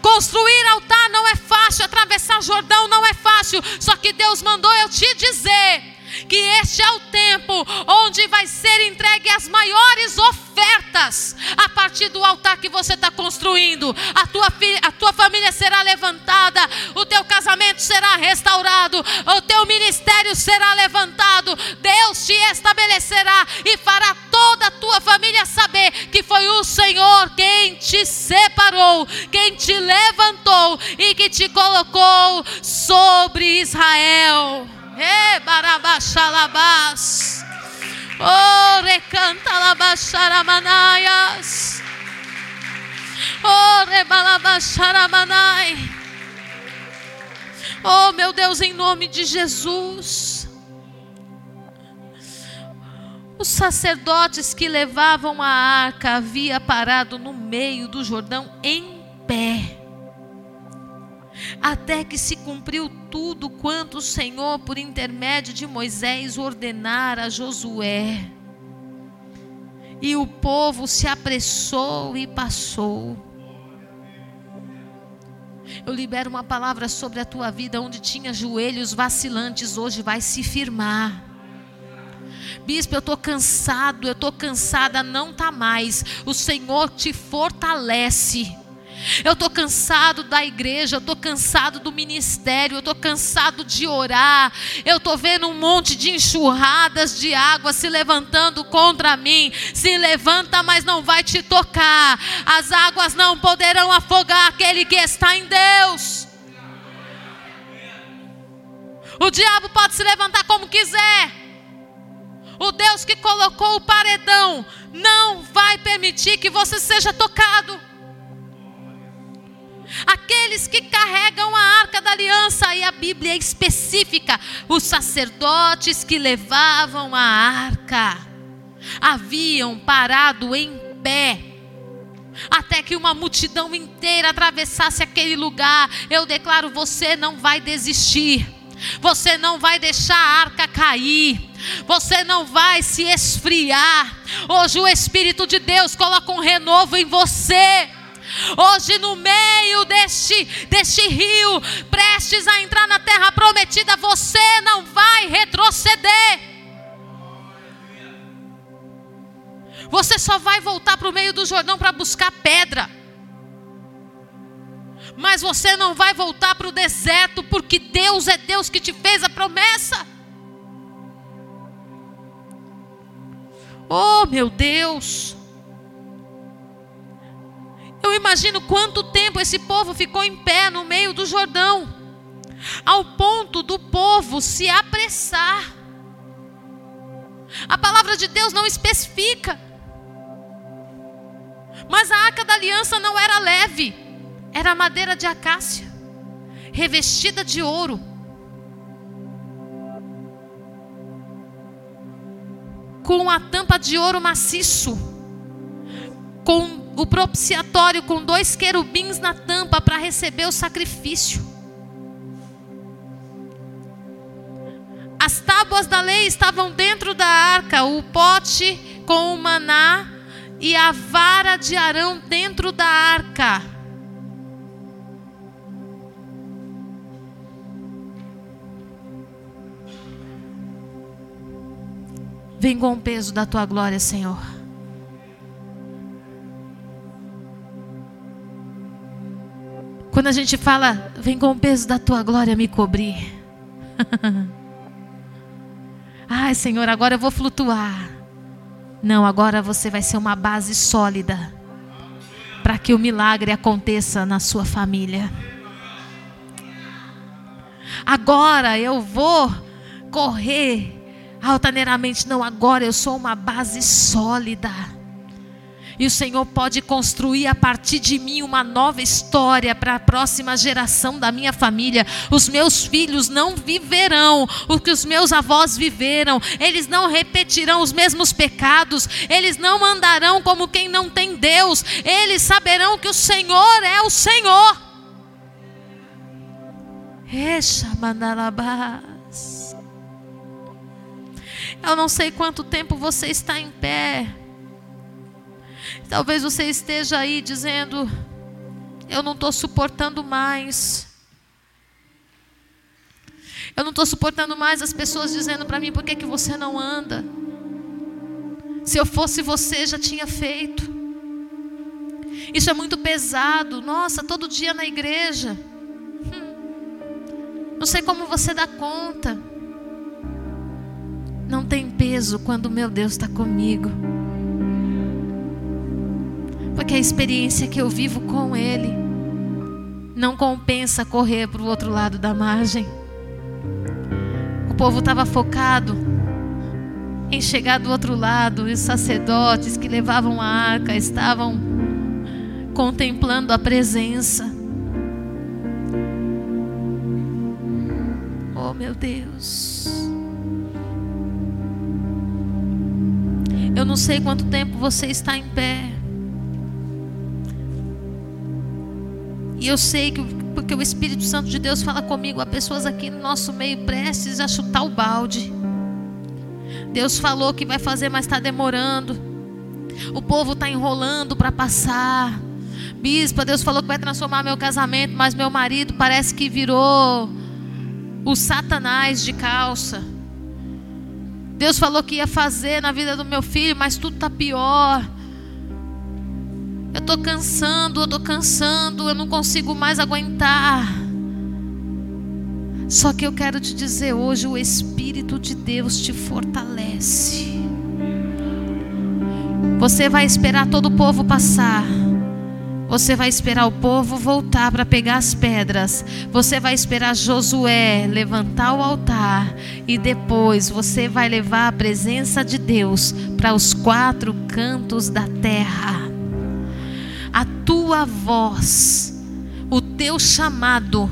Construir altar não é fácil, atravessar Jordão não é fácil. Só que Deus mandou eu te dizer que este é o tempo onde vai ser entregue as maiores ofertas a partir do altar que você está construindo. A tua, a tua família será levantada, o teu casamento será restaurado, o teu ministério será levantado. Deus te estabelecerá e fará toda a tua família saber que foi o Senhor quem te separou, quem te levantou e que te colocou sobre Israel. E barabaxalabás. Oh, recanta labaxaramanaias. Oh, rebalabaxaramanai. Oh, meu Deus, em nome de Jesus. Os sacerdotes que levavam a arca havia parado no meio do Jordão em pé até que se cumpriu tudo quanto o Senhor, por intermédio de Moisés, ordenara a Josué. E o povo se apressou e passou. Eu libero uma palavra sobre a tua vida, onde tinha joelhos vacilantes, hoje vai se firmar. Bispo, eu estou cansado, eu estou cansada, não está mais. O Senhor te fortalece. Eu estou cansado da igreja, eu estou cansado do ministério, eu estou cansado de orar. Eu estou vendo um monte de enxurradas de água se levantando contra mim. Se levanta, mas não vai te tocar. As águas não poderão afogar aquele que está em Deus. O diabo pode se levantar como quiser. O Deus que colocou o paredão não vai permitir que você seja tocado aqueles que carregam a arca da aliança, e a Bíblia é específica: os sacerdotes que levavam a arca haviam parado em pé. Até que uma multidão inteira atravessasse aquele lugar, eu declaro: você não vai desistir, você não vai deixar a arca cair, você não vai se esfriar. Hoje o Espírito de Deus coloca um renovo em você. Hoje, no meio deste, deste rio, prestes a entrar na terra prometida, você não vai retroceder. Você só vai voltar para o meio do Jordão para buscar pedra. Mas você não vai voltar para o deserto, porque Deus é Deus que te fez a promessa. Oh, meu Deus. Eu imagino quanto tempo esse povo ficou em pé no meio do Jordão, ao ponto do povo se apressar. A palavra de Deus não especifica, mas a arca da aliança não era leve, era madeira de acácia, revestida de ouro. Com a tampa de ouro maciço, com o propiciatório com dois querubins na tampa para receber o sacrifício. As tábuas da lei estavam dentro da arca, o pote com o maná e a vara de Arão dentro da arca. Vem com o peso da tua glória, Senhor. Quando a gente fala, vem com o peso da tua glória me cobrir. Ai, Senhor, agora eu vou flutuar. Não, agora você vai ser uma base sólida para que o milagre aconteça na sua família. Agora eu vou correr altaneiramente. Não, agora eu sou uma base sólida E o Senhor pode construir a partir de mim uma nova história para a próxima geração da minha família. Os meus filhos não viverão o que os meus avós viveram. Eles não repetirão os mesmos pecados. Eles não andarão como quem não tem Deus. Eles saberão que o Senhor é o Senhor. Eu não sei quanto tempo você está em pé. Talvez você esteja aí dizendo: Eu não estou suportando mais. Eu não estou suportando mais as pessoas dizendo para mim: Por que, que você não anda? Se eu fosse você, já tinha feito. Isso é muito pesado. Nossa, todo dia na igreja. Hum. Não sei como você dá conta. Não tem peso quando meu Deus está comigo porque a experiência que eu vivo com Ele não compensa correr para o outro lado da margem. O povo estava focado em chegar do outro lado, e os sacerdotes que levavam a arca estavam contemplando a presença. Oh, meu Deus. Eu não sei quanto tempo você está em pé. E eu sei que porque o Espírito Santo de Deus fala comigo, há pessoas aqui no nosso meio prestes a chutar o balde. Deus falou que vai fazer, mas está demorando. O povo está enrolando para passar. Bispa, Deus falou que vai transformar meu casamento, mas meu marido parece que virou o Satanás de calça. Deus falou que ia fazer na vida do meu filho, mas tudo está pior. Eu estou cansando, eu estou cansando, eu não consigo mais aguentar. Só que eu quero te dizer hoje: o Espírito de Deus te fortalece. Você vai esperar todo o povo passar. Você vai esperar o povo voltar para pegar as pedras. Você vai esperar Josué levantar o altar. E depois você vai levar a presença de Deus para os quatro cantos da terra a tua voz, o teu chamado,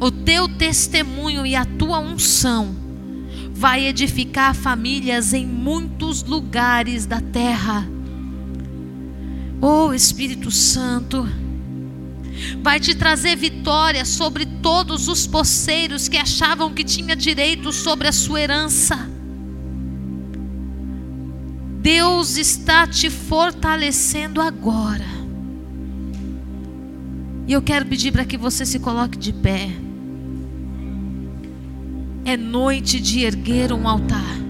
o teu testemunho e a tua unção vai edificar famílias em muitos lugares da terra. Oh Espírito Santo, vai te trazer vitória sobre todos os poceiros que achavam que tinha direito sobre a sua herança. Deus está te fortalecendo agora. E eu quero pedir para que você se coloque de pé. É noite de erguer um altar.